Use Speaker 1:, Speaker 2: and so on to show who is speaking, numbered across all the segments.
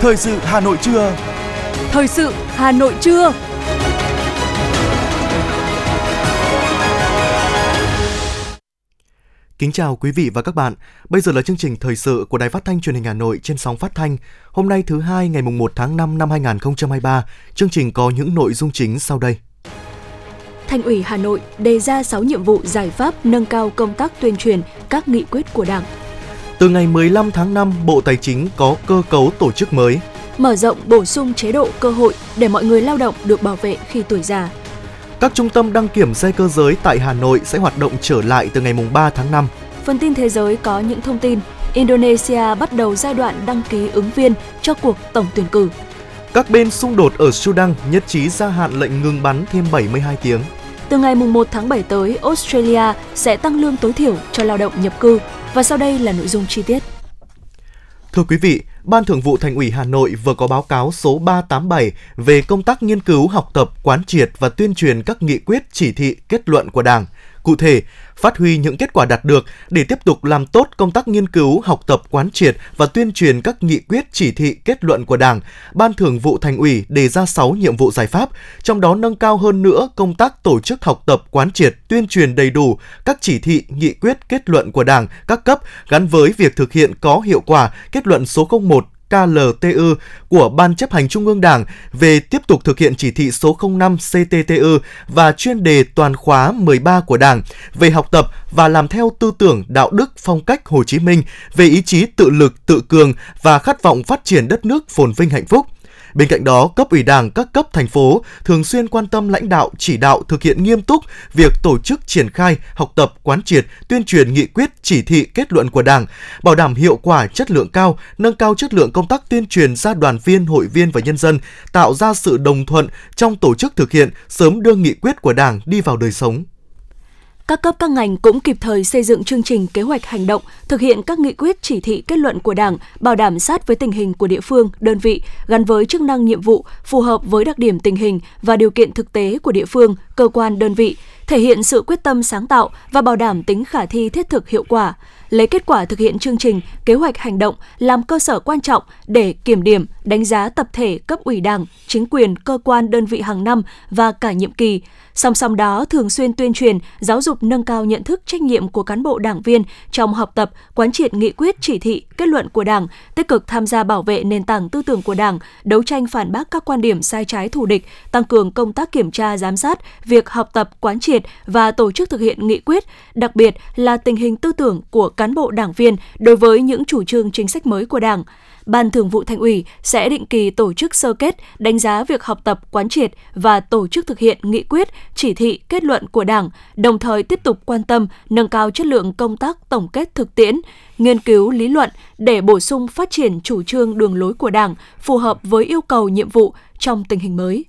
Speaker 1: Thời sự Hà Nội trưa.
Speaker 2: Thời sự Hà Nội trưa.
Speaker 3: Kính chào quý vị và các bạn. Bây giờ là chương trình thời sự của Đài Phát thanh Truyền hình Hà Nội trên sóng phát thanh. Hôm nay thứ hai ngày mùng 1 tháng 5 năm 2023, chương trình có những nội dung chính sau đây.
Speaker 2: Thành ủy Hà Nội đề ra 6 nhiệm vụ giải pháp nâng cao công tác tuyên truyền các nghị quyết của Đảng.
Speaker 3: Từ ngày 15 tháng 5, Bộ Tài chính có cơ cấu tổ chức mới.
Speaker 2: Mở rộng bổ sung chế độ cơ hội để mọi người lao động được bảo vệ khi tuổi già.
Speaker 3: Các trung tâm đăng kiểm xe cơ giới tại Hà Nội sẽ hoạt động trở lại từ ngày 3 tháng 5.
Speaker 2: Phần tin thế giới có những thông tin Indonesia bắt đầu giai đoạn đăng ký ứng viên cho cuộc tổng tuyển cử.
Speaker 3: Các bên xung đột ở Sudan nhất trí gia hạn lệnh ngừng bắn thêm 72 tiếng.
Speaker 2: Từ ngày 1 tháng 7 tới, Australia sẽ tăng lương tối thiểu cho lao động nhập cư. Và sau đây là nội dung chi tiết.
Speaker 3: Thưa quý vị, Ban Thường vụ Thành ủy Hà Nội vừa có báo cáo số 387 về công tác nghiên cứu, học tập, quán triệt và tuyên truyền các nghị quyết, chỉ thị, kết luận của Đảng. Cụ thể, phát huy những kết quả đạt được để tiếp tục làm tốt công tác nghiên cứu, học tập, quán triệt và tuyên truyền các nghị quyết, chỉ thị, kết luận của Đảng, Ban Thường vụ Thành ủy đề ra 6 nhiệm vụ giải pháp, trong đó nâng cao hơn nữa công tác tổ chức học tập, quán triệt, tuyên truyền đầy đủ các chỉ thị, nghị quyết, kết luận của Đảng, các cấp gắn với việc thực hiện có hiệu quả kết luận số 01 KLTU của Ban chấp hành Trung ương Đảng về tiếp tục thực hiện chỉ thị số 05 CTTU và chuyên đề toàn khóa 13 của Đảng về học tập và làm theo tư tưởng đạo đức phong cách Hồ Chí Minh về ý chí tự lực, tự cường và khát vọng phát triển đất nước phồn vinh hạnh phúc. Bên cạnh đó, cấp ủy Đảng các cấp thành phố thường xuyên quan tâm lãnh đạo, chỉ đạo thực hiện nghiêm túc việc tổ chức triển khai, học tập, quán triệt, tuyên truyền nghị quyết, chỉ thị, kết luận của Đảng, bảo đảm hiệu quả, chất lượng cao, nâng cao chất lượng công tác tuyên truyền ra đoàn viên, hội viên và nhân dân, tạo ra sự đồng thuận trong tổ chức thực hiện, sớm đưa nghị quyết của Đảng đi vào đời sống
Speaker 2: các cấp các ngành cũng kịp thời xây dựng chương trình kế hoạch hành động, thực hiện các nghị quyết chỉ thị kết luận của Đảng, bảo đảm sát với tình hình của địa phương, đơn vị, gắn với chức năng nhiệm vụ, phù hợp với đặc điểm tình hình và điều kiện thực tế của địa phương, cơ quan, đơn vị, thể hiện sự quyết tâm sáng tạo và bảo đảm tính khả thi thiết thực hiệu quả lấy kết quả thực hiện chương trình, kế hoạch hành động làm cơ sở quan trọng để kiểm điểm, đánh giá tập thể cấp ủy Đảng, chính quyền, cơ quan đơn vị hàng năm và cả nhiệm kỳ. Song song đó, thường xuyên tuyên truyền, giáo dục nâng cao nhận thức trách nhiệm của cán bộ đảng viên trong học tập, quán triệt nghị quyết chỉ thị, kết luận của Đảng, tích cực tham gia bảo vệ nền tảng tư tưởng của Đảng, đấu tranh phản bác các quan điểm sai trái thù địch, tăng cường công tác kiểm tra giám sát, việc học tập, quán triệt và tổ chức thực hiện nghị quyết, đặc biệt là tình hình tư tưởng của cán bộ đảng viên đối với những chủ trương chính sách mới của Đảng. Ban Thường vụ Thành ủy sẽ định kỳ tổ chức sơ kết, đánh giá việc học tập, quán triệt và tổ chức thực hiện nghị quyết, chỉ thị, kết luận của Đảng, đồng thời tiếp tục quan tâm nâng cao chất lượng công tác tổng kết thực tiễn, nghiên cứu lý luận để bổ sung phát triển chủ trương đường lối của Đảng phù hợp với yêu cầu nhiệm vụ trong tình hình mới.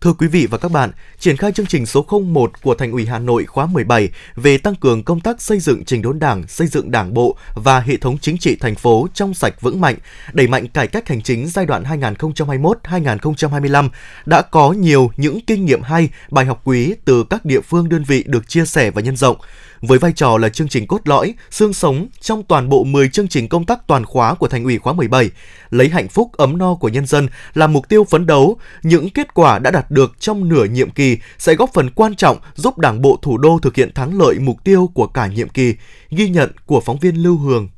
Speaker 3: Thưa quý vị và các bạn, triển khai chương trình số 01 của Thành ủy Hà Nội khóa 17 về tăng cường công tác xây dựng trình đốn Đảng, xây dựng Đảng bộ và hệ thống chính trị thành phố trong sạch vững mạnh, đẩy mạnh cải cách hành chính giai đoạn 2021-2025 đã có nhiều những kinh nghiệm hay, bài học quý từ các địa phương đơn vị được chia sẻ và nhân rộng với vai trò là chương trình cốt lõi, xương sống trong toàn bộ 10 chương trình công tác toàn khóa của Thành ủy khóa 17, lấy hạnh phúc ấm no của nhân dân là mục tiêu phấn đấu, những kết quả đã đạt được trong nửa nhiệm kỳ sẽ góp phần quan trọng giúp Đảng bộ thủ đô thực hiện thắng lợi mục tiêu của cả nhiệm kỳ, ghi nhận của phóng viên Lưu Hường.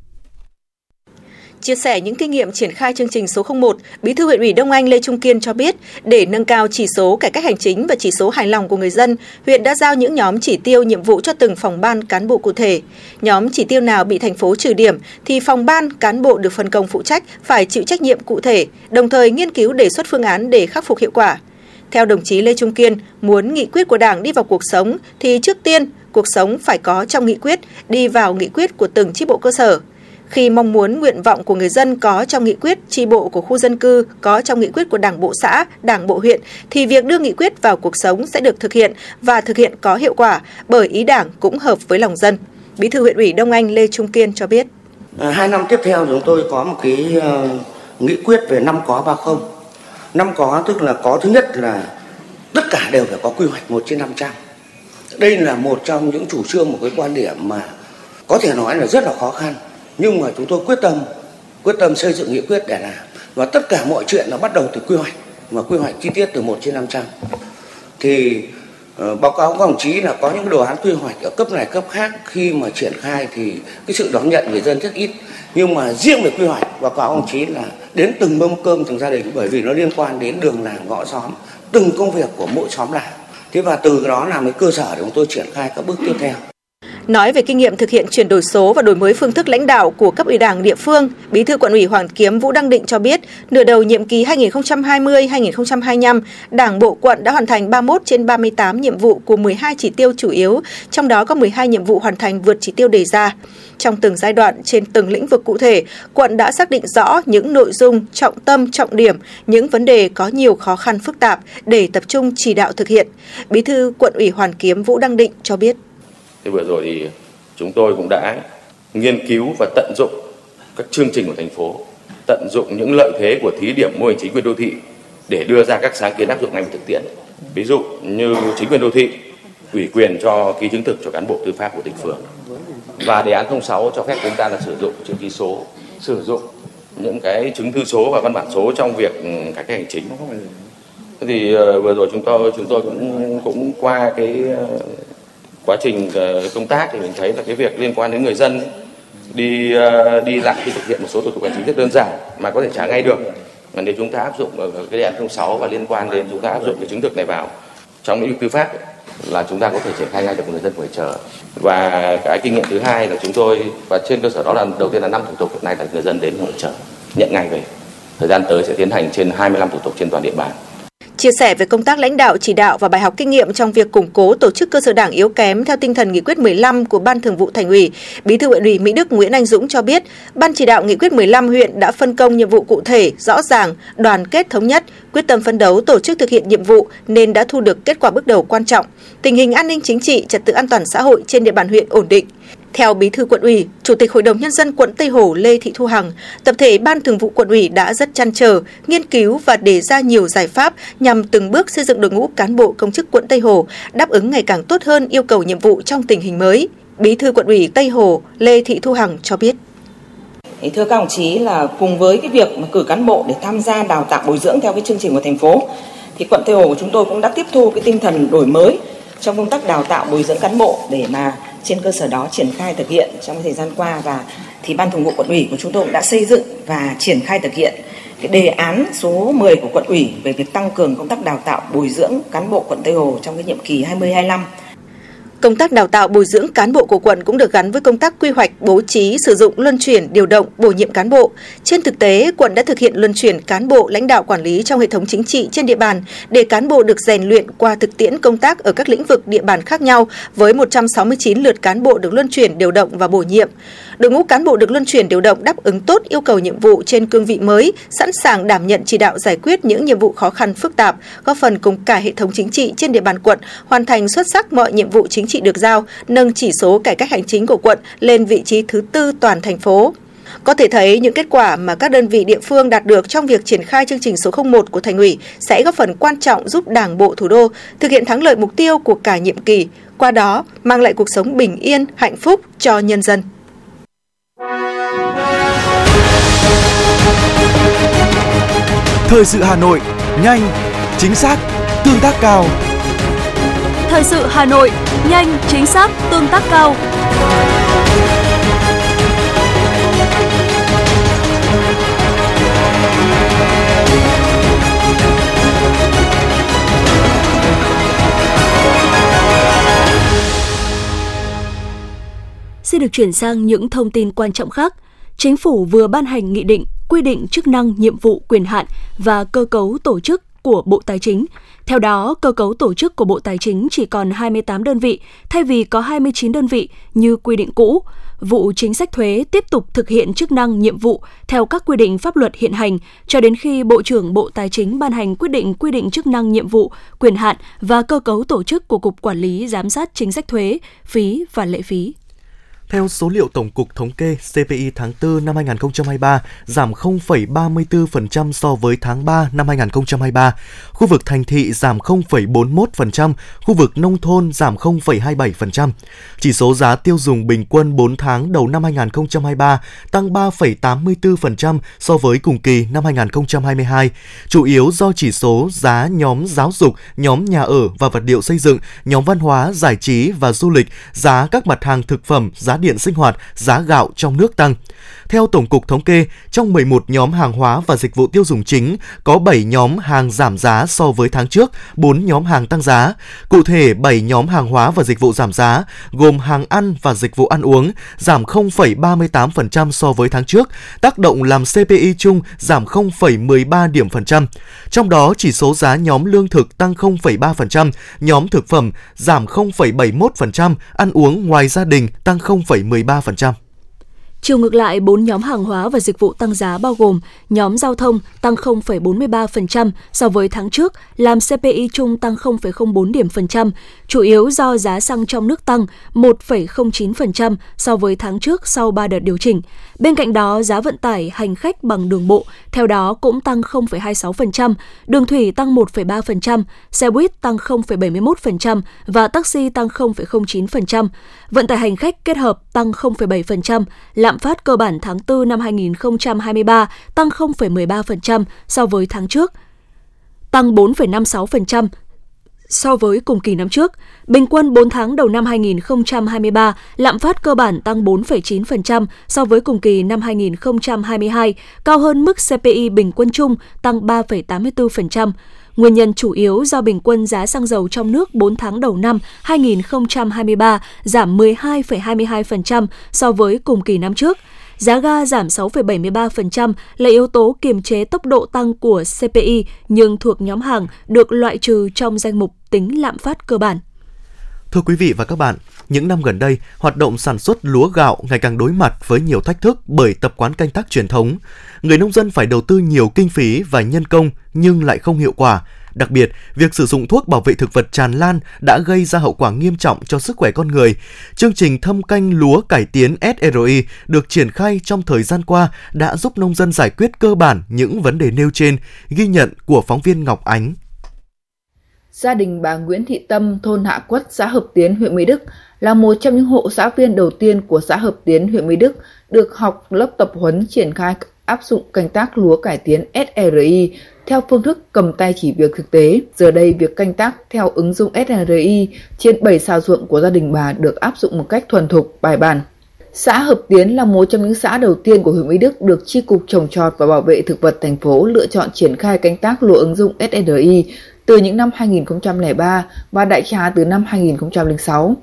Speaker 4: Chia sẻ những kinh nghiệm triển khai chương trình số 01, Bí thư huyện ủy Đông Anh Lê Trung Kiên cho biết, để nâng cao chỉ số cải cách hành chính và chỉ số hài lòng của người dân, huyện đã giao những nhóm chỉ tiêu nhiệm vụ cho từng phòng ban cán bộ cụ thể. Nhóm chỉ tiêu nào bị thành phố trừ điểm thì phòng ban cán bộ được phân công phụ trách phải chịu trách nhiệm cụ thể, đồng thời nghiên cứu đề xuất phương án để khắc phục hiệu quả. Theo đồng chí Lê Trung Kiên, muốn nghị quyết của Đảng đi vào cuộc sống thì trước tiên cuộc sống phải có trong nghị quyết, đi vào nghị quyết của từng chi bộ cơ sở khi mong muốn nguyện vọng của người dân có trong nghị quyết tri bộ của khu dân cư, có trong nghị quyết của Đảng bộ xã, Đảng bộ huyện thì việc đưa nghị quyết vào cuộc sống sẽ được thực hiện và thực hiện có hiệu quả bởi ý Đảng cũng hợp với lòng dân. Bí thư huyện ủy Đông Anh Lê Trung Kiên cho biết.
Speaker 5: À, hai năm tiếp theo chúng tôi có một cái uh, nghị quyết về năm có ba không. Năm có tức là có thứ nhất là tất cả đều phải có quy hoạch một trên năm trăm. Đây là một trong những chủ trương một cái quan điểm mà có thể nói là rất là khó khăn nhưng mà chúng tôi quyết tâm quyết tâm xây dựng nghị quyết để làm. Và tất cả mọi chuyện nó bắt đầu từ quy hoạch và quy hoạch chi tiết từ 1 trên 500 thì uh, báo cáo các đồng chí là có những đồ án quy hoạch ở cấp này cấp khác. Khi mà triển khai thì cái sự đón nhận người dân rất ít. Nhưng mà riêng về quy hoạch báo cáo các đồng chí là đến từng mâm cơm từng gia đình bởi vì nó liên quan đến đường làng ngõ xóm từng công việc của mỗi xóm làng. Thế và từ đó làm cái cơ sở để chúng tôi triển khai các bước tiếp theo.
Speaker 4: Nói về kinh nghiệm thực hiện chuyển đổi số và đổi mới phương thức lãnh đạo của cấp ủy Đảng địa phương, Bí thư Quận ủy Hoàng Kiếm Vũ Đăng Định cho biết, nửa đầu nhiệm kỳ 2020-2025, Đảng bộ quận đã hoàn thành 31 trên 38 nhiệm vụ của 12 chỉ tiêu chủ yếu, trong đó có 12 nhiệm vụ hoàn thành vượt chỉ tiêu đề ra. Trong từng giai đoạn trên từng lĩnh vực cụ thể, quận đã xác định rõ những nội dung, trọng tâm, trọng điểm, những vấn đề có nhiều khó khăn phức tạp để tập trung chỉ đạo thực hiện. Bí thư Quận ủy Hoàn Kiếm Vũ Đăng Định cho biết.
Speaker 1: Thế vừa rồi thì chúng tôi cũng đã nghiên cứu và tận dụng các chương trình của thành phố, tận dụng những lợi thế của thí điểm mô hình chính quyền đô thị để đưa ra các sáng kiến áp dụng ngay vào thực tiễn. Ví dụ như chính quyền đô thị ủy quyền cho ký chứng thực cho cán bộ tư pháp của tỉnh phường và đề án 06 cho phép chúng ta là sử dụng chữ ký số, sử dụng những cái chứng thư số và văn bản số trong việc ừ, cải cách hành chính. Thế thì ờ, vừa rồi chúng tôi chúng tôi cũng cũng qua cái ờ, quá trình ờ, công tác thì mình thấy là cái việc liên quan đến người dân đi ờ, đi lại khi thực hiện một số thủ tục hành chính rất đơn giản mà có thể trả ngay được. Mà nếu chúng ta áp dụng cái đề án 06 và liên quan đến chúng ta áp dụng cái chứng thực này vào trong lĩnh vực tư pháp là chúng ta có thể triển khai ngay được người dân phải chờ và cái kinh nghiệm thứ hai là chúng tôi, và trên cơ sở đó là đầu tiên là năm thủ tục, hiện nay là người dân đến ngồi chờ nhận ngay về. Thời gian tới sẽ tiến hành trên 25 thủ tục trên toàn địa bàn.
Speaker 4: Chia sẻ về công tác lãnh đạo chỉ đạo và bài học kinh nghiệm trong việc củng cố tổ chức cơ sở đảng yếu kém theo tinh thần nghị quyết 15 của Ban Thường vụ Thành ủy, Bí thư huyện ủy Mỹ Đức Nguyễn Anh Dũng cho biết, Ban chỉ đạo nghị quyết 15 huyện đã phân công nhiệm vụ cụ thể, rõ ràng, đoàn kết thống nhất, quyết tâm phấn đấu tổ chức thực hiện nhiệm vụ nên đã thu được kết quả bước đầu quan trọng. Tình hình an ninh chính trị, trật tự an toàn xã hội trên địa bàn huyện ổn định. Theo Bí thư quận ủy, Chủ tịch Hội đồng Nhân dân quận Tây Hồ Lê Thị Thu Hằng, tập thể Ban Thường vụ quận ủy đã rất chăn trở, nghiên cứu và đề ra nhiều giải pháp nhằm từng bước xây dựng đội ngũ cán bộ công chức quận Tây Hồ đáp ứng ngày càng tốt hơn yêu cầu nhiệm vụ trong tình hình mới. Bí thư quận ủy Tây Hồ Lê Thị Thu Hằng cho biết.
Speaker 6: Thưa các đồng chí là cùng với cái việc mà cử cán bộ để tham gia đào tạo bồi dưỡng theo cái chương trình của thành phố thì quận Tây Hồ của chúng tôi cũng đã tiếp thu cái tinh thần đổi mới trong công tác đào tạo bồi dưỡng cán bộ để mà trên cơ sở đó triển khai thực hiện trong thời gian qua và thì ban thường vụ quận ủy của chúng tôi cũng đã xây dựng và triển khai thực hiện cái đề án số 10 của quận ủy về việc tăng cường công tác đào tạo bồi dưỡng cán bộ quận Tây Hồ trong cái nhiệm kỳ 2025
Speaker 4: Công tác đào tạo bồi dưỡng cán bộ của quận cũng được gắn với công tác quy hoạch, bố trí, sử dụng luân chuyển, điều động, bổ nhiệm cán bộ. Trên thực tế, quận đã thực hiện luân chuyển cán bộ lãnh đạo quản lý trong hệ thống chính trị trên địa bàn để cán bộ được rèn luyện qua thực tiễn công tác ở các lĩnh vực địa bàn khác nhau với 169 lượt cán bộ được luân chuyển, điều động và bổ nhiệm. Đội ngũ cán bộ được luân chuyển điều động đáp ứng tốt yêu cầu nhiệm vụ trên cương vị mới, sẵn sàng đảm nhận chỉ đạo giải quyết những nhiệm vụ khó khăn phức tạp, góp phần cùng cả hệ thống chính trị trên địa bàn quận hoàn thành xuất sắc mọi nhiệm vụ chính trị được giao, nâng chỉ số cải cách hành chính của quận lên vị trí thứ tư toàn thành phố. Có thể thấy những kết quả mà các đơn vị địa phương đạt được trong việc triển khai chương trình số 01 của thành ủy sẽ góp phần quan trọng giúp Đảng bộ thủ đô thực hiện thắng lợi mục tiêu của cả nhiệm kỳ, qua đó mang lại cuộc sống bình yên, hạnh phúc cho nhân dân.
Speaker 7: Thời sự Hà Nội, nhanh, chính xác, tương tác cao.
Speaker 2: Thời sự Hà Nội, nhanh, chính xác, tương tác cao. Xin được chuyển sang những thông tin quan trọng khác. Chính phủ vừa ban hành nghị định quy định chức năng, nhiệm vụ, quyền hạn và cơ cấu tổ chức của Bộ Tài chính. Theo đó, cơ cấu tổ chức của Bộ Tài chính chỉ còn 28 đơn vị thay vì có 29 đơn vị như quy định cũ. Vụ chính sách thuế tiếp tục thực hiện chức năng nhiệm vụ theo các quy định pháp luật hiện hành cho đến khi Bộ trưởng Bộ Tài chính ban hành quyết định quy định chức năng nhiệm vụ, quyền hạn và cơ cấu tổ chức của Cục Quản lý Giám sát Chính sách thuế, phí và lệ phí.
Speaker 3: Theo số liệu Tổng cục Thống kê, CPI tháng 4 năm 2023 giảm 0,34% so với tháng 3 năm 2023. Khu vực thành thị giảm 0,41%, khu vực nông thôn giảm 0,27%. Chỉ số giá tiêu dùng bình quân 4 tháng đầu năm 2023 tăng 3,84% so với cùng kỳ năm 2022, chủ yếu do chỉ số giá nhóm giáo dục, nhóm nhà ở và vật liệu xây dựng, nhóm văn hóa, giải trí và du lịch, giá các mặt hàng thực phẩm, giá điện sinh hoạt, giá gạo trong nước tăng. Theo Tổng cục Thống kê, trong 11 nhóm hàng hóa và dịch vụ tiêu dùng chính, có 7 nhóm hàng giảm giá so với tháng trước, 4 nhóm hàng tăng giá. Cụ thể, 7 nhóm hàng hóa và dịch vụ giảm giá, gồm hàng ăn và dịch vụ ăn uống, giảm 0,38% so với tháng trước, tác động làm CPI chung giảm 0,13 điểm phần trăm. Trong đó, chỉ số giá nhóm lương thực tăng 0,3%, nhóm thực phẩm giảm 0,71%, ăn uống ngoài gia đình tăng 0,13%.
Speaker 2: Chiều ngược lại, 4 nhóm hàng hóa và dịch vụ tăng giá bao gồm nhóm giao thông tăng 0,43% so với tháng trước, làm CPI chung tăng 0,04 điểm phần trăm, chủ yếu do giá xăng trong nước tăng 1,09% so với tháng trước sau 3 đợt điều chỉnh. Bên cạnh đó, giá vận tải hành khách bằng đường bộ theo đó cũng tăng 0,26%, đường thủy tăng 1,3%, xe buýt tăng 0,71% và taxi tăng 0,09%. Vận tải hành khách kết hợp tăng 0,7%, lạm phát cơ bản tháng 4 năm 2023 tăng 0,13% so với tháng trước, tăng 4,56% so với cùng kỳ năm trước. Bình quân 4 tháng đầu năm 2023, lạm phát cơ bản tăng 4,9% so với cùng kỳ năm 2022, cao hơn mức CPI bình quân chung tăng 3,84%. Nguyên nhân chủ yếu do bình quân giá xăng dầu trong nước 4 tháng đầu năm 2023 giảm 12,22% so với cùng kỳ năm trước. Giá ga giảm 6,73% là yếu tố kiềm chế tốc độ tăng của CPI nhưng thuộc nhóm hàng được loại trừ trong danh mục tính lạm phát cơ bản.
Speaker 3: Thưa quý vị và các bạn, những năm gần đây, hoạt động sản xuất lúa gạo ngày càng đối mặt với nhiều thách thức bởi tập quán canh tác truyền thống. Người nông dân phải đầu tư nhiều kinh phí và nhân công nhưng lại không hiệu quả. Đặc biệt, việc sử dụng thuốc bảo vệ thực vật tràn lan đã gây ra hậu quả nghiêm trọng cho sức khỏe con người. Chương trình thâm canh lúa cải tiến SRI được triển khai trong thời gian qua đã giúp nông dân giải quyết cơ bản những vấn đề nêu trên, ghi nhận của phóng viên Ngọc Ánh
Speaker 8: gia đình bà Nguyễn Thị Tâm, thôn Hạ Quất, xã Hợp Tiến, huyện Mỹ Đức là một trong những hộ xã viên đầu tiên của xã Hợp Tiến, huyện Mỹ Đức được học lớp tập huấn triển khai áp dụng canh tác lúa cải tiến SRI theo phương thức cầm tay chỉ việc thực tế. Giờ đây, việc canh tác theo ứng dụng SRI trên 7 sao ruộng của gia đình bà được áp dụng một cách thuần thục, bài bản. Xã Hợp Tiến là một trong những xã đầu tiên của huyện Mỹ Đức được Chi cục trồng trọt và bảo vệ thực vật thành phố lựa chọn triển khai canh tác lúa ứng dụng SRI từ những năm 2003 và đại trà từ năm 2006.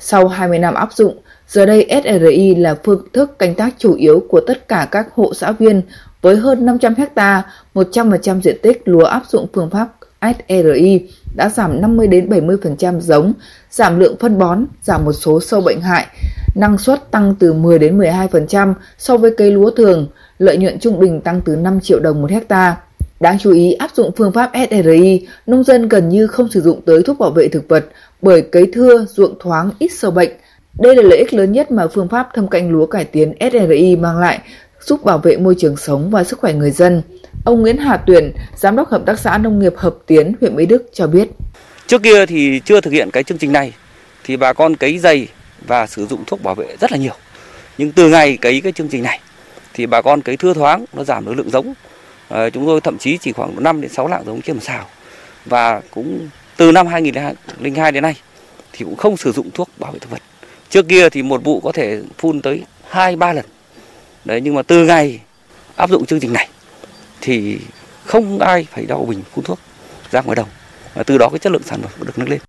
Speaker 8: Sau 20 năm áp dụng, giờ đây SRI là phương thức canh tác chủ yếu của tất cả các hộ xã viên với hơn 500 hecta, 100% diện tích lúa áp dụng phương pháp SRI đã giảm 50 đến 70% giống, giảm lượng phân bón, giảm một số sâu bệnh hại, năng suất tăng từ 10 đến 12% so với cây lúa thường, lợi nhuận trung bình tăng từ 5 triệu đồng một hecta. Đáng chú ý, áp dụng phương pháp SRI, nông dân gần như không sử dụng tới thuốc bảo vệ thực vật bởi cấy thưa, ruộng thoáng, ít sâu bệnh. Đây là lợi ích lớn nhất mà phương pháp thâm canh lúa cải tiến SRI mang lại, giúp bảo vệ môi trường sống và sức khỏe người dân. Ông Nguyễn Hà Tuyển, Giám đốc Hợp tác xã Nông nghiệp Hợp Tiến, huyện Mỹ Đức cho biết.
Speaker 9: Trước kia thì chưa thực hiện cái chương trình này, thì bà con cấy dày và sử dụng thuốc bảo vệ rất là nhiều. Nhưng từ ngày cấy cái chương trình này, thì bà con cấy thưa thoáng, nó giảm được lượng giống À, chúng tôi thậm chí chỉ khoảng 5 đến 6 lạng giống trên một xào và cũng từ năm 2002 đến nay thì cũng không sử dụng thuốc bảo vệ thực vật. Trước kia thì một vụ có thể phun tới 2 3 lần. Đấy nhưng mà từ ngày áp dụng chương trình này thì không ai phải đau bình phun thuốc ra ngoài đồng và từ đó cái chất lượng sản phẩm được nâng lên.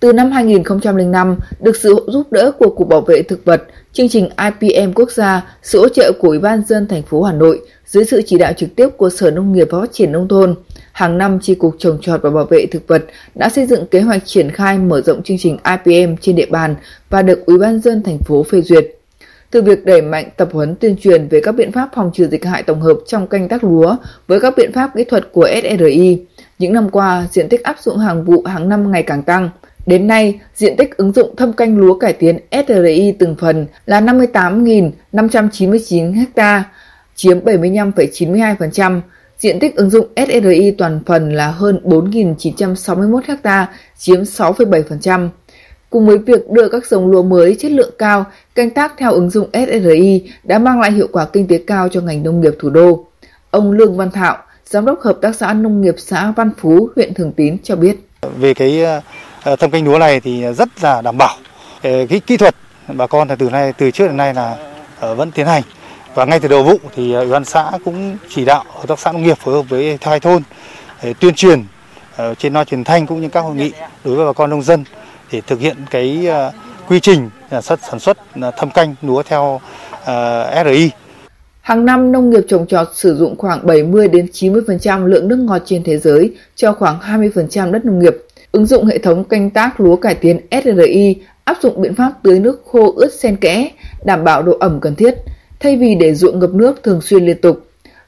Speaker 8: Từ năm 2005, được sự giúp đỡ của Cục Bảo vệ Thực vật, chương trình IPM quốc gia, sự hỗ trợ của Ủy ban dân thành phố Hà Nội dưới sự chỉ đạo trực tiếp của Sở Nông nghiệp và Phát triển Nông thôn, hàng năm Tri Cục Trồng trọt và Bảo vệ Thực vật đã xây dựng kế hoạch triển khai mở rộng chương trình IPM trên địa bàn và được Ủy ban dân thành phố phê duyệt. Từ việc đẩy mạnh tập huấn tuyên truyền về các biện pháp phòng trừ dịch hại tổng hợp trong canh tác lúa với các biện pháp kỹ thuật của SRI, những năm qua diện tích áp dụng hàng vụ hàng năm ngày càng tăng – Đến nay, diện tích ứng dụng thâm canh lúa cải tiến SRI từng phần là 58.599 ha, chiếm 75,92%. Diện tích ứng dụng SRI toàn phần là hơn 4.961 ha, chiếm 6,7%. Cùng với việc đưa các giống lúa mới chất lượng cao canh tác theo ứng dụng SRI đã mang lại hiệu quả kinh tế cao cho ngành nông nghiệp thủ đô. Ông Lương Văn Thạo, Giám đốc Hợp tác xã Nông nghiệp xã Văn Phú, huyện Thường Tín cho biết.
Speaker 10: Về cái ờ, thâm canh lúa này thì rất là đảm bảo. Ờ, cái kỹ thuật bà con từ nay từ trước đến nay là ờ, vẫn tiến hành. Và ngay từ đầu vụ thì ủy ban xã cũng chỉ đạo hợp tác xã nông nghiệp phối hợp với hai thôn để tuyên truyền trên loa truyền thanh cũng như các hội nghị đối với bà con nông dân để thực hiện cái ờ, quy trình ờ, sản xuất sản xuất thâm canh lúa theo SRI.
Speaker 8: Hàng năm nông nghiệp trồng trọt sử dụng khoảng 70 đến 90% lượng nước ngọt trên thế giới cho khoảng 20% đất nông nghiệp. Ứng dụng hệ thống canh tác lúa cải tiến SRI áp dụng biện pháp tưới nước khô ướt xen kẽ, đảm bảo độ ẩm cần thiết, thay vì để ruộng ngập nước thường xuyên liên tục.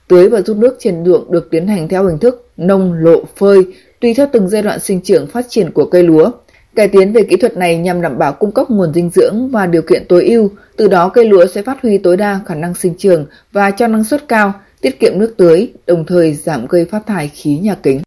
Speaker 8: Tưới và rút nước trên ruộng được tiến hành theo hình thức nông lộ phơi, tùy theo từng giai đoạn sinh trưởng phát triển của cây lúa. Cải tiến về kỹ thuật này nhằm đảm bảo cung cấp nguồn dinh dưỡng và điều kiện tối ưu, từ đó cây lúa sẽ phát huy tối đa khả năng sinh trưởng và cho năng suất cao, tiết kiệm nước tưới, đồng thời giảm gây phát thải khí nhà kính.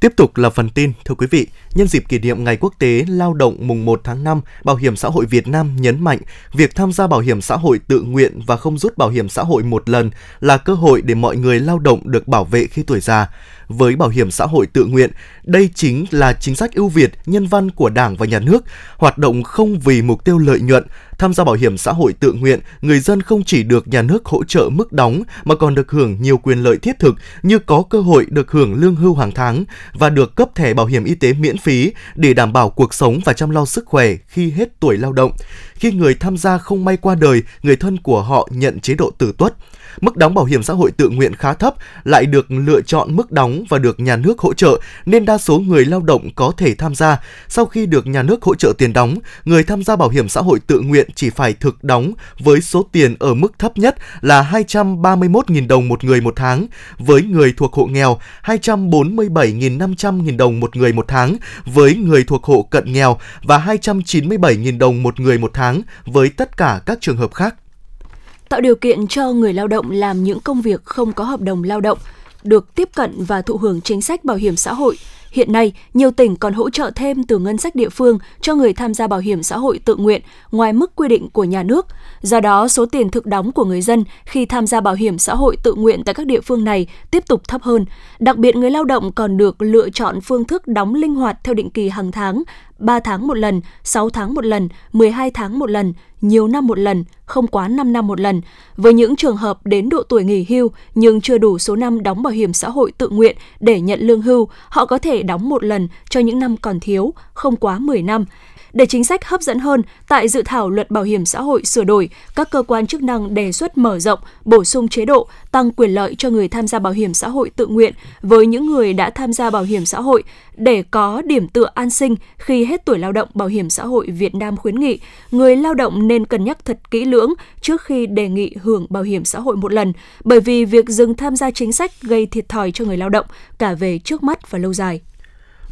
Speaker 3: Tiếp tục là phần tin, thưa quý vị, nhân dịp kỷ niệm Ngày Quốc tế Lao động mùng 1 tháng 5, Bảo hiểm xã hội Việt Nam nhấn mạnh việc tham gia bảo hiểm xã hội tự nguyện và không rút bảo hiểm xã hội một lần là cơ hội để mọi người lao động được bảo vệ khi tuổi già với bảo hiểm xã hội tự nguyện. Đây chính là chính sách ưu việt, nhân văn của Đảng và Nhà nước, hoạt động không vì mục tiêu lợi nhuận. Tham gia bảo hiểm xã hội tự nguyện, người dân không chỉ được nhà nước hỗ trợ mức đóng mà còn được hưởng nhiều quyền lợi thiết thực như có cơ hội được hưởng lương hưu hàng tháng và được cấp thẻ bảo hiểm y tế miễn phí để đảm bảo cuộc sống và chăm lo sức khỏe khi hết tuổi lao động. Khi người tham gia không may qua đời, người thân của họ nhận chế độ tử tuất mức đóng bảo hiểm xã hội tự nguyện khá thấp, lại được lựa chọn mức đóng và được nhà nước hỗ trợ nên đa số người lao động có thể tham gia. Sau khi được nhà nước hỗ trợ tiền đóng, người tham gia bảo hiểm xã hội tự nguyện chỉ phải thực đóng với số tiền ở mức thấp nhất là 231.000 đồng một người một tháng, với người thuộc hộ nghèo 247.500.000 đồng một người một tháng, với người thuộc hộ cận nghèo và 297.000 đồng một người một tháng với tất cả các trường hợp khác
Speaker 2: tạo điều kiện cho người lao động làm những công việc không có hợp đồng lao động được tiếp cận và thụ hưởng chính sách bảo hiểm xã hội. Hiện nay, nhiều tỉnh còn hỗ trợ thêm từ ngân sách địa phương cho người tham gia bảo hiểm xã hội tự nguyện ngoài mức quy định của nhà nước. Do đó, số tiền thực đóng của người dân khi tham gia bảo hiểm xã hội tự nguyện tại các địa phương này tiếp tục thấp hơn. Đặc biệt, người lao động còn được lựa chọn phương thức đóng linh hoạt theo định kỳ hàng tháng 3 tháng một lần, 6 tháng một lần, 12 tháng một lần, nhiều năm một lần, không quá 5 năm một lần. Với những trường hợp đến độ tuổi nghỉ hưu nhưng chưa đủ số năm đóng bảo hiểm xã hội tự nguyện để nhận lương hưu, họ có thể đóng một lần cho những năm còn thiếu, không quá 10 năm. Để chính sách hấp dẫn hơn, tại dự thảo luật bảo hiểm xã hội sửa đổi, các cơ quan chức năng đề xuất mở rộng, bổ sung chế độ, tăng quyền lợi cho người tham gia bảo hiểm xã hội tự nguyện với những người đã tham gia bảo hiểm xã hội để có điểm tựa an sinh khi hết tuổi lao động. Bảo hiểm xã hội Việt Nam khuyến nghị người lao động nên cân nhắc thật kỹ lưỡng trước khi đề nghị hưởng bảo hiểm xã hội một lần, bởi vì việc dừng tham gia chính sách gây thiệt thòi cho người lao động cả về trước mắt và lâu dài.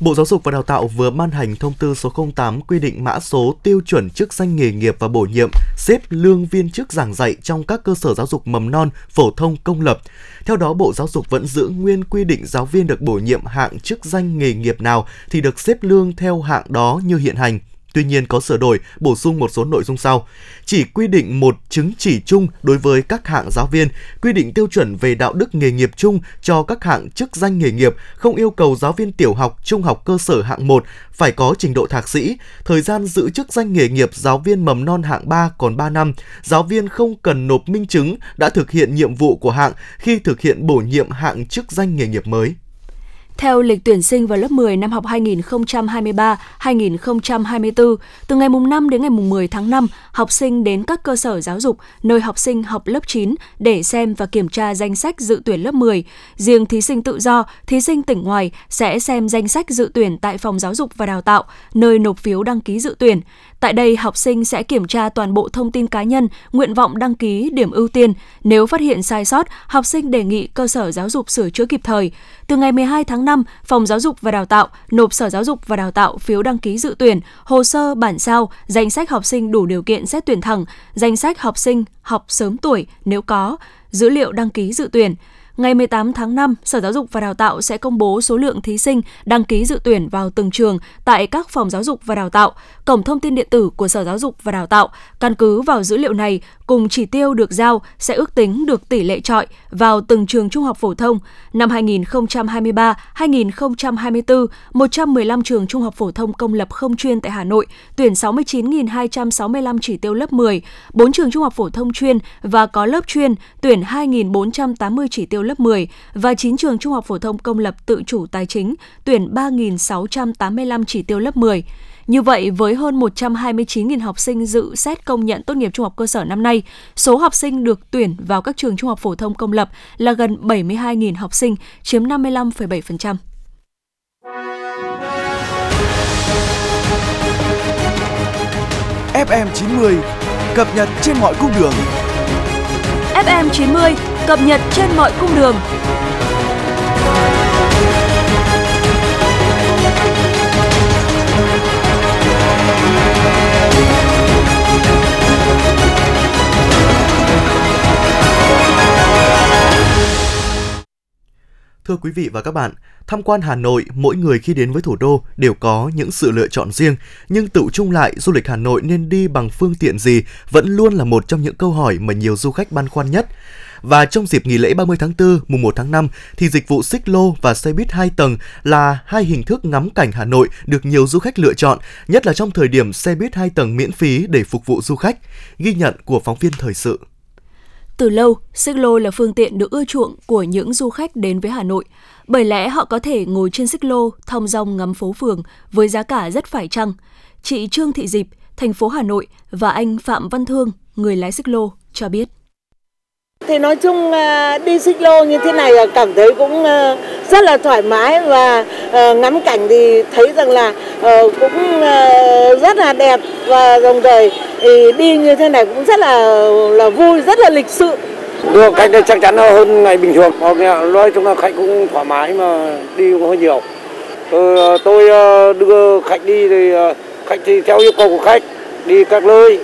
Speaker 3: Bộ Giáo dục và Đào tạo vừa ban hành thông tư số 08 quy định mã số tiêu chuẩn chức danh nghề nghiệp và bổ nhiệm, xếp lương viên chức giảng dạy trong các cơ sở giáo dục mầm non, phổ thông công lập. Theo đó, Bộ Giáo dục vẫn giữ nguyên quy định giáo viên được bổ nhiệm hạng chức danh nghề nghiệp nào thì được xếp lương theo hạng đó như hiện hành. Tuy nhiên có sửa đổi, bổ sung một số nội dung sau. Chỉ quy định một chứng chỉ chung đối với các hạng giáo viên, quy định tiêu chuẩn về đạo đức nghề nghiệp chung cho các hạng chức danh nghề nghiệp, không yêu cầu giáo viên tiểu học, trung học cơ sở hạng 1 phải có trình độ thạc sĩ, thời gian giữ chức danh nghề nghiệp giáo viên mầm non hạng 3 còn 3 năm, giáo viên không cần nộp minh chứng đã thực hiện nhiệm vụ của hạng khi thực hiện bổ nhiệm hạng chức danh nghề nghiệp mới.
Speaker 2: Theo lịch tuyển sinh vào lớp 10 năm học 2023-2024, từ ngày mùng 5 đến ngày mùng 10 tháng 5, học sinh đến các cơ sở giáo dục nơi học sinh học lớp 9 để xem và kiểm tra danh sách dự tuyển lớp 10. Riêng thí sinh tự do, thí sinh tỉnh ngoài sẽ xem danh sách dự tuyển tại phòng giáo dục và đào tạo, nơi nộp phiếu đăng ký dự tuyển. Tại đây, học sinh sẽ kiểm tra toàn bộ thông tin cá nhân, nguyện vọng đăng ký, điểm ưu tiên. Nếu phát hiện sai sót, học sinh đề nghị cơ sở giáo dục sửa chữa kịp thời. Từ ngày 12 tháng 5, Phòng Giáo dục và Đào tạo nộp Sở Giáo dục và Đào tạo phiếu đăng ký dự tuyển, hồ sơ bản sao, danh sách học sinh đủ điều kiện xét tuyển thẳng, danh sách học sinh học sớm tuổi nếu có, dữ liệu đăng ký dự tuyển. Ngày 18 tháng 5, Sở Giáo dục và Đào tạo sẽ công bố số lượng thí sinh đăng ký dự tuyển vào từng trường tại các phòng giáo dục và đào tạo, cổng thông tin điện tử của Sở Giáo dục và Đào tạo. Căn cứ vào dữ liệu này, cùng chỉ tiêu được giao sẽ ước tính được tỷ lệ trọi vào từng trường trung học phổ thông. Năm 2023-2024, 115 trường trung học phổ thông công lập không chuyên tại Hà Nội tuyển 69.265 chỉ tiêu lớp 10, 4 trường trung học phổ thông chuyên và có lớp chuyên tuyển 2.480 chỉ tiêu lớp 10 và 9 trường trung học phổ thông công lập tự chủ tài chính tuyển 3.685 chỉ tiêu lớp 10. Như vậy, với hơn 129.000 học sinh dự xét công nhận tốt nghiệp trung học cơ sở năm nay, số học sinh được tuyển vào các trường trung học phổ thông công lập là gần 72.000 học sinh, chiếm 55,7%.
Speaker 7: FM 90 cập nhật trên mọi cung đường.
Speaker 2: FM 90 cập nhật trên mọi cung đường.
Speaker 3: Thưa quý vị và các bạn, tham quan Hà Nội, mỗi người khi đến với thủ đô đều có những sự lựa chọn riêng, nhưng tự chung lại du lịch Hà Nội nên đi bằng phương tiện gì vẫn luôn là một trong những câu hỏi mà nhiều du khách băn khoăn nhất. Và trong dịp nghỉ lễ 30 tháng 4, mùng 1 tháng 5 thì dịch vụ xích lô và xe buýt 2 tầng là hai hình thức ngắm cảnh Hà Nội được nhiều du khách lựa chọn, nhất là trong thời điểm xe buýt 2 tầng miễn phí để phục vụ du khách. Ghi nhận của phóng viên thời sự.
Speaker 2: Từ lâu, xích lô là phương tiện được ưa chuộng của những du khách đến với Hà Nội. Bởi lẽ họ có thể ngồi trên xích lô, thong dong ngắm phố phường với giá cả rất phải chăng. Chị Trương Thị Dịp, thành phố Hà Nội và anh Phạm Văn Thương, người lái xích lô, cho biết.
Speaker 11: Thì nói chung à, đi xích lô như thế này à, cảm thấy cũng à, rất là thoải mái và ngắm cảnh thì thấy rằng là ờ, cũng rất là đẹp và đồng thời thì đi như thế này cũng rất là là vui, rất là lịch sự.
Speaker 12: được khách đây chắc chắn hơn ngày bình thường. Nói chung là khách cũng thoải mái mà đi cũng hơi nhiều. Ờ, tôi ờ, đưa khách đi thì khách thì theo yêu cầu của khách đi các nơi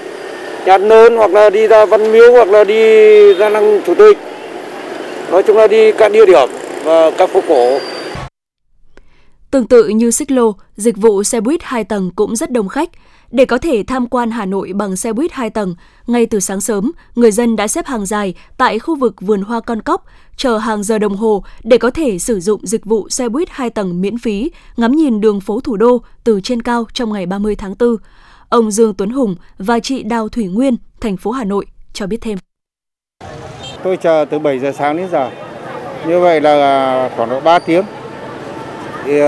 Speaker 12: nhà Nơn hoặc là đi ra văn miếu hoặc là đi ra lăng chủ tịch nói chung là đi các địa điểm và các phố cổ
Speaker 2: Tương tự như xích lô, dịch vụ xe buýt 2 tầng cũng rất đông khách. Để có thể tham quan Hà Nội bằng xe buýt 2 tầng, ngay từ sáng sớm, người dân đã xếp hàng dài tại khu vực vườn hoa con cóc, chờ hàng giờ đồng hồ để có thể sử dụng dịch vụ xe buýt 2 tầng miễn phí, ngắm nhìn đường phố thủ đô từ trên cao trong ngày 30 tháng 4. Ông Dương Tuấn Hùng và chị Đào Thủy Nguyên, thành phố Hà Nội cho biết thêm.
Speaker 10: Tôi chờ từ 7 giờ sáng đến giờ. Như vậy là khoảng độ 3 tiếng. Thì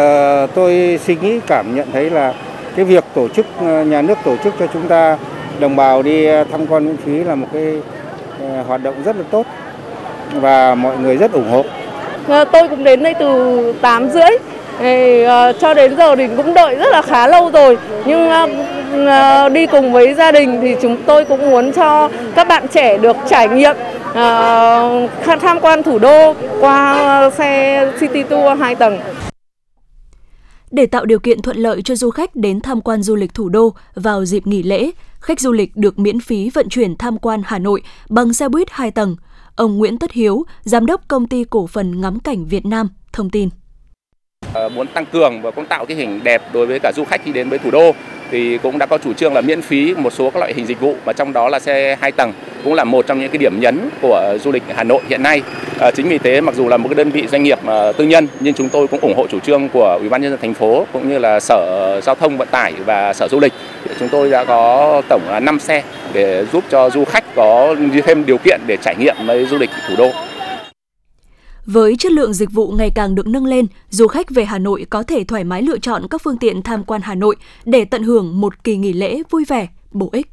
Speaker 10: tôi suy nghĩ cảm nhận thấy là cái việc tổ chức nhà nước tổ chức cho chúng ta đồng bào đi tham quan miễn phí là một cái hoạt động rất là tốt và mọi người rất ủng hộ.
Speaker 11: Tôi cũng đến đây từ 8 rưỡi thì, uh, cho đến giờ thì cũng đợi rất là khá lâu rồi nhưng uh, uh, đi cùng với gia đình thì chúng tôi cũng muốn cho các bạn trẻ được trải nghiệm uh, tham quan thủ đô qua xe City Tour 2 tầng.
Speaker 2: Để tạo điều kiện thuận lợi cho du khách đến tham quan du lịch thủ đô vào dịp nghỉ lễ, khách du lịch được miễn phí vận chuyển tham quan Hà Nội bằng xe buýt 2 tầng. Ông Nguyễn Tất Hiếu, giám đốc công ty cổ phần ngắm cảnh Việt Nam, thông tin.
Speaker 13: Ờ, muốn tăng cường và cũng tạo cái hình đẹp đối với cả du khách khi đến với thủ đô thì cũng đã có chủ trương là miễn phí một số các loại hình dịch vụ và trong đó là xe hai tầng cũng là một trong những cái điểm nhấn của du lịch Hà Nội hiện nay. À, chính vì thế mặc dù là một cái đơn vị doanh nghiệp à, tư nhân nhưng chúng tôi cũng ủng hộ chủ trương của Ủy ban nhân dân thành phố cũng như là Sở Giao thông Vận tải và Sở Du lịch. Chúng tôi đã có tổng 5 xe để giúp cho du khách có thêm điều kiện để trải nghiệm với du lịch thủ đô.
Speaker 2: Với chất lượng dịch vụ ngày càng được nâng lên, du khách về Hà Nội có thể thoải mái lựa chọn các phương tiện tham quan Hà Nội để tận hưởng một kỳ nghỉ lễ vui vẻ, bổ ích.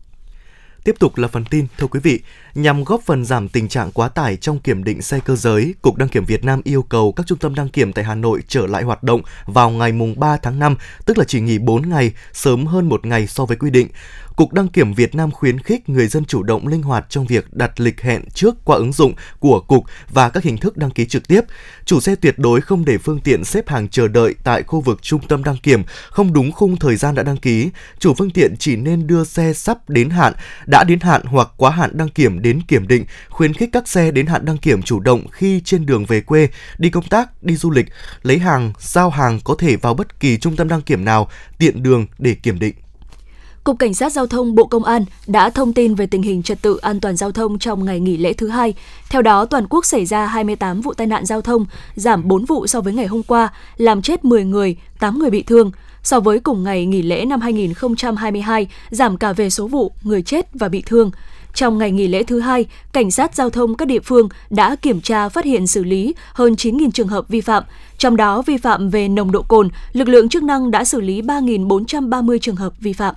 Speaker 3: Tiếp tục là phần tin, thưa quý vị, nhằm góp phần giảm tình trạng quá tải trong kiểm định xe cơ giới, Cục Đăng kiểm Việt Nam yêu cầu các trung tâm đăng kiểm tại Hà Nội trở lại hoạt động vào ngày mùng 3 tháng 5, tức là chỉ nghỉ 4 ngày, sớm hơn một ngày so với quy định. Cục Đăng kiểm Việt Nam khuyến khích người dân chủ động linh hoạt trong việc đặt lịch hẹn trước qua ứng dụng của cục và các hình thức đăng ký trực tiếp. Chủ xe tuyệt đối không để phương tiện xếp hàng chờ đợi tại khu vực trung tâm đăng kiểm không đúng khung thời gian đã đăng ký. Chủ phương tiện chỉ nên đưa xe sắp đến hạn, đã đến hạn hoặc quá hạn đăng kiểm đến kiểm định, khuyến khích các xe đến hạn đăng kiểm chủ động khi trên đường về quê, đi công tác, đi du lịch, lấy hàng, giao hàng có thể vào bất kỳ trung tâm đăng kiểm nào, tiện đường để kiểm định.
Speaker 2: Cục Cảnh sát Giao thông Bộ Công an đã thông tin về tình hình trật tự an toàn giao thông trong ngày nghỉ lễ thứ hai. Theo đó, toàn quốc xảy ra 28 vụ tai nạn giao thông, giảm 4 vụ so với ngày hôm qua, làm chết 10 người, 8 người bị thương. So với cùng ngày nghỉ lễ năm 2022, giảm cả về số vụ, người chết và bị thương. Trong ngày nghỉ lễ thứ hai, cảnh sát giao thông các địa phương đã kiểm tra phát hiện xử lý hơn 9.000 trường hợp vi phạm. Trong đó vi phạm về nồng độ cồn, lực lượng chức năng đã xử lý 3.430 trường hợp vi phạm.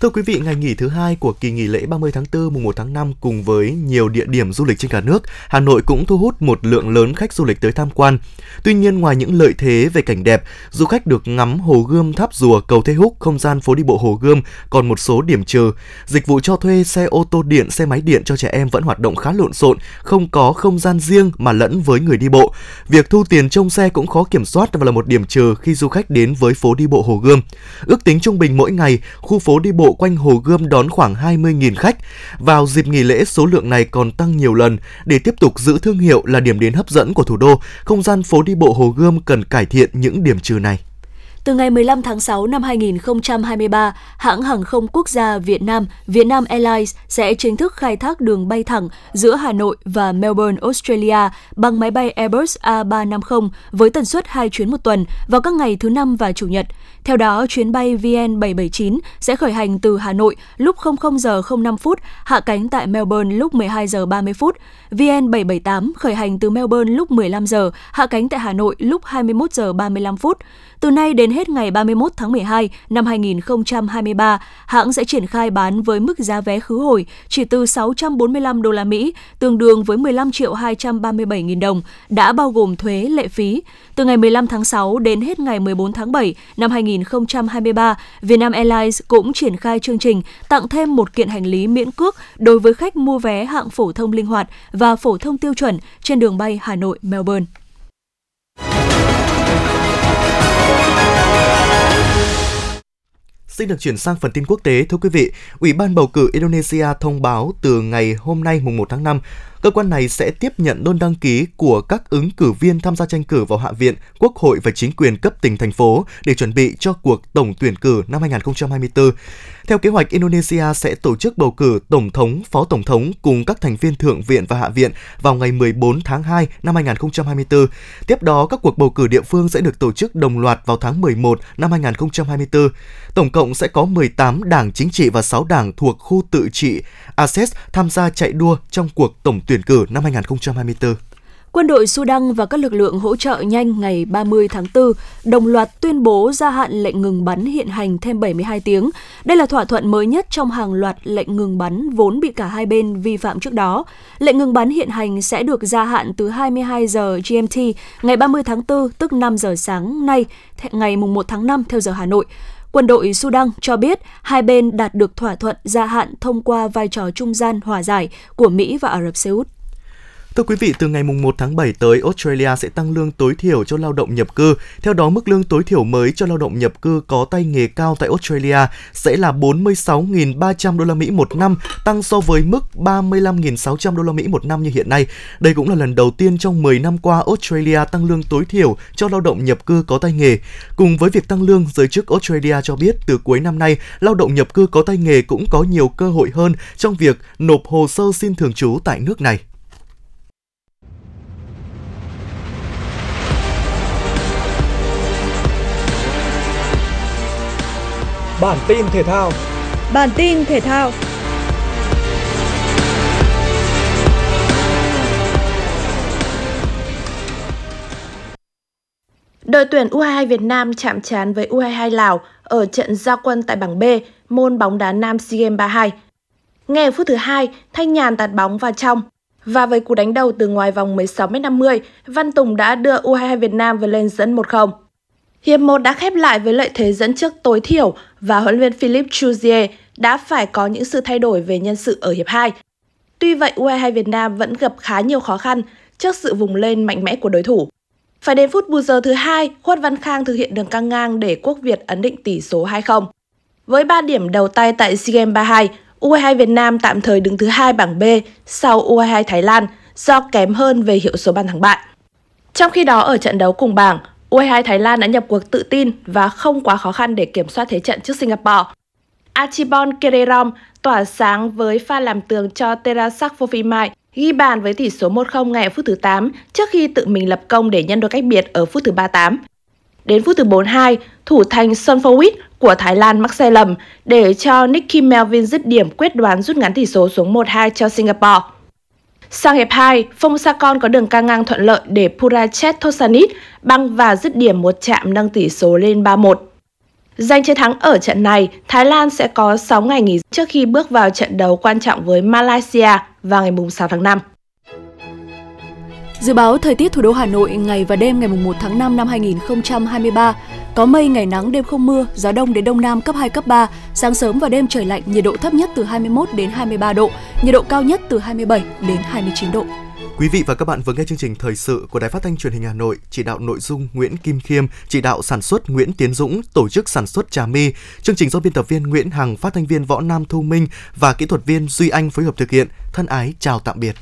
Speaker 3: Thưa quý vị, ngày nghỉ thứ hai của kỳ nghỉ lễ 30 tháng 4 mùng 1 tháng 5 cùng với nhiều địa điểm du lịch trên cả nước, Hà Nội cũng thu hút một lượng lớn khách du lịch tới tham quan. Tuy nhiên, ngoài những lợi thế về cảnh đẹp, du khách được ngắm hồ gươm tháp rùa, cầu Thế Húc, không gian phố đi bộ hồ gươm, còn một số điểm trừ. Dịch vụ cho thuê xe ô tô điện, xe máy điện cho trẻ em vẫn hoạt động khá lộn xộn, không có không gian riêng mà lẫn với người đi bộ. Việc thu tiền trông xe cũng khó kiểm soát và là một điểm trừ khi du khách đến với phố đi bộ hồ gươm. Ước tính trung bình mỗi ngày, khu phố đi bộ quanh Hồ Gươm đón khoảng 20.000 khách. Vào dịp nghỉ lễ, số lượng này còn tăng nhiều lần. Để tiếp tục giữ thương hiệu là điểm đến hấp dẫn của thủ đô, không gian phố đi bộ Hồ Gươm cần cải thiện những điểm trừ này.
Speaker 2: Từ ngày 15 tháng 6 năm 2023, hãng hàng không quốc gia Việt Nam, Vietnam Airlines sẽ chính thức khai thác đường bay thẳng giữa Hà Nội và Melbourne, Australia bằng máy bay Airbus A350 với tần suất 2 chuyến một tuần vào các ngày thứ Năm và Chủ nhật. Theo đó, chuyến bay VN779 sẽ khởi hành từ Hà Nội lúc 00 giờ 05 phút, hạ cánh tại Melbourne lúc 12 giờ 30 phút. VN778 khởi hành từ Melbourne lúc 15 giờ, hạ cánh tại Hà Nội lúc 21 giờ 35 phút. Từ nay đến hết ngày 31 tháng 12 năm 2023, hãng sẽ triển khai bán với mức giá vé khứ hồi chỉ từ 645 đô la Mỹ, tương đương với 15 triệu 237 nghìn đồng, đã bao gồm thuế lệ phí. Từ ngày 15 tháng 6 đến hết ngày 14 tháng 7 năm 2023, Vietnam Airlines cũng triển khai chương trình tặng thêm một kiện hành lý miễn cước đối với khách mua vé hạng phổ thông linh hoạt và phổ thông tiêu chuẩn trên đường bay Hà Nội Melbourne.
Speaker 3: Xin được chuyển sang phần tin quốc tế. Thưa quý vị, Ủy ban bầu cử Indonesia thông báo từ ngày hôm nay mùng 1 tháng 5, cơ quan này sẽ tiếp nhận đơn đăng ký của các ứng cử viên tham gia tranh cử vào Hạ viện, Quốc hội và chính quyền cấp tỉnh thành phố để chuẩn bị cho cuộc tổng tuyển cử năm 2024. Theo kế hoạch, Indonesia sẽ tổ chức bầu cử tổng thống, phó tổng thống cùng các thành viên thượng viện và hạ viện vào ngày 14 tháng 2 năm 2024. Tiếp đó, các cuộc bầu cử địa phương sẽ được tổ chức đồng loạt vào tháng 11 năm 2024. Tổng cộng sẽ có 18 đảng chính trị và 6 đảng thuộc khu tự trị ASES tham gia chạy đua trong cuộc tổng tuyển cử năm 2024.
Speaker 2: Quân đội Sudan và các lực lượng hỗ trợ nhanh ngày 30 tháng 4 đồng loạt tuyên bố gia hạn lệnh ngừng bắn hiện hành thêm 72 tiếng. Đây là thỏa thuận mới nhất trong hàng loạt lệnh ngừng bắn vốn bị cả hai bên vi phạm trước đó. Lệnh ngừng bắn hiện hành sẽ được gia hạn từ 22 giờ GMT ngày 30 tháng 4, tức 5 giờ sáng nay, ngày 1 tháng 5 theo giờ Hà Nội. Quân đội Sudan cho biết hai bên đạt được thỏa thuận gia hạn thông qua vai trò trung gian hòa giải của Mỹ và Ả Rập Xê Út.
Speaker 3: Thưa quý vị, từ ngày 1 tháng 7 tới, Australia sẽ tăng lương tối thiểu cho lao động nhập cư. Theo đó, mức lương tối thiểu mới cho lao động nhập cư có tay nghề cao tại Australia sẽ là 46.300 đô la Mỹ một năm, tăng so với mức 35.600 đô la Mỹ một năm như hiện nay. Đây cũng là lần đầu tiên trong 10 năm qua Australia tăng lương tối thiểu cho lao động nhập cư có tay nghề. Cùng với việc tăng lương, giới chức Australia cho biết từ cuối năm nay, lao động nhập cư có tay nghề cũng có nhiều cơ hội hơn trong việc nộp hồ sơ xin thường trú tại nước này.
Speaker 14: Bản tin thể thao.
Speaker 15: Bản tin thể thao. Đội tuyển U22 Việt Nam chạm trán với U22 Lào ở trận gia quân tại bảng B môn bóng đá nam SEA Games 32. Ngay ở phút thứ hai, Thanh Nhàn tạt bóng vào trong. Và với cú đánh đầu từ ngoài vòng 16m50, Văn Tùng đã đưa U22 Việt Nam về lên dẫn 1-0. Hiệp 1 đã khép lại với lợi thế dẫn trước tối thiểu và huấn luyện Philip Chuzier đã phải có những sự thay đổi về nhân sự ở hiệp 2. Tuy vậy, U22 Việt Nam vẫn gặp khá nhiều khó khăn trước sự vùng lên mạnh mẽ của đối thủ. Phải đến phút bù giờ thứ hai, Khuất Văn Khang thực hiện đường căng ngang để Quốc Việt ấn định tỷ số 2-0. Với 3 điểm đầu tay tại SEA Games 32, U22 Việt Nam tạm thời đứng thứ hai bảng B sau U22 Thái Lan do kém hơn về hiệu số bàn thắng bại. Trong khi đó ở trận đấu cùng bảng, U22 Thái Lan đã nhập cuộc tự tin và không quá khó khăn để kiểm soát thế trận trước Singapore. Archibald Kererom tỏa sáng với pha làm tường cho Terasak Fofimai ghi bàn với tỷ số 1-0 ngay ở phút thứ 8 trước khi tự mình lập công để nhân đôi cách biệt ở phút thứ 38. Đến phút thứ 42, thủ thành Son Fowit của Thái Lan mắc sai lầm để cho Nicky Melvin dứt điểm quyết đoán rút ngắn tỷ số xuống 1-2 cho Singapore. Sang hiệp 2, Phong Sakon có đường căng ngang thuận lợi để Purachet Thosanit băng và dứt điểm một chạm nâng tỷ số lên 3-1. Giành chiến thắng ở trận này, Thái Lan sẽ có 6 ngày nghỉ trước khi bước vào trận đấu quan trọng với Malaysia vào ngày 6 tháng 5.
Speaker 2: Dự báo thời tiết thủ đô Hà Nội ngày và đêm ngày 1 tháng 5 năm 2023 có mây ngày nắng đêm không mưa, gió đông đến đông nam cấp 2 cấp 3, sáng sớm và đêm trời lạnh, nhiệt độ thấp nhất từ 21 đến 23 độ, nhiệt độ cao nhất từ 27 đến 29 độ.
Speaker 3: Quý vị và các bạn vừa nghe chương trình thời sự của Đài Phát thanh Truyền hình Hà Nội, chỉ đạo nội dung Nguyễn Kim Khiêm, chỉ đạo sản xuất Nguyễn Tiến Dũng, tổ chức sản xuất Trà My. Chương trình do biên tập viên Nguyễn Hằng, phát thanh viên Võ Nam Thu Minh và kỹ thuật viên Duy Anh phối hợp thực hiện. Thân ái chào tạm biệt.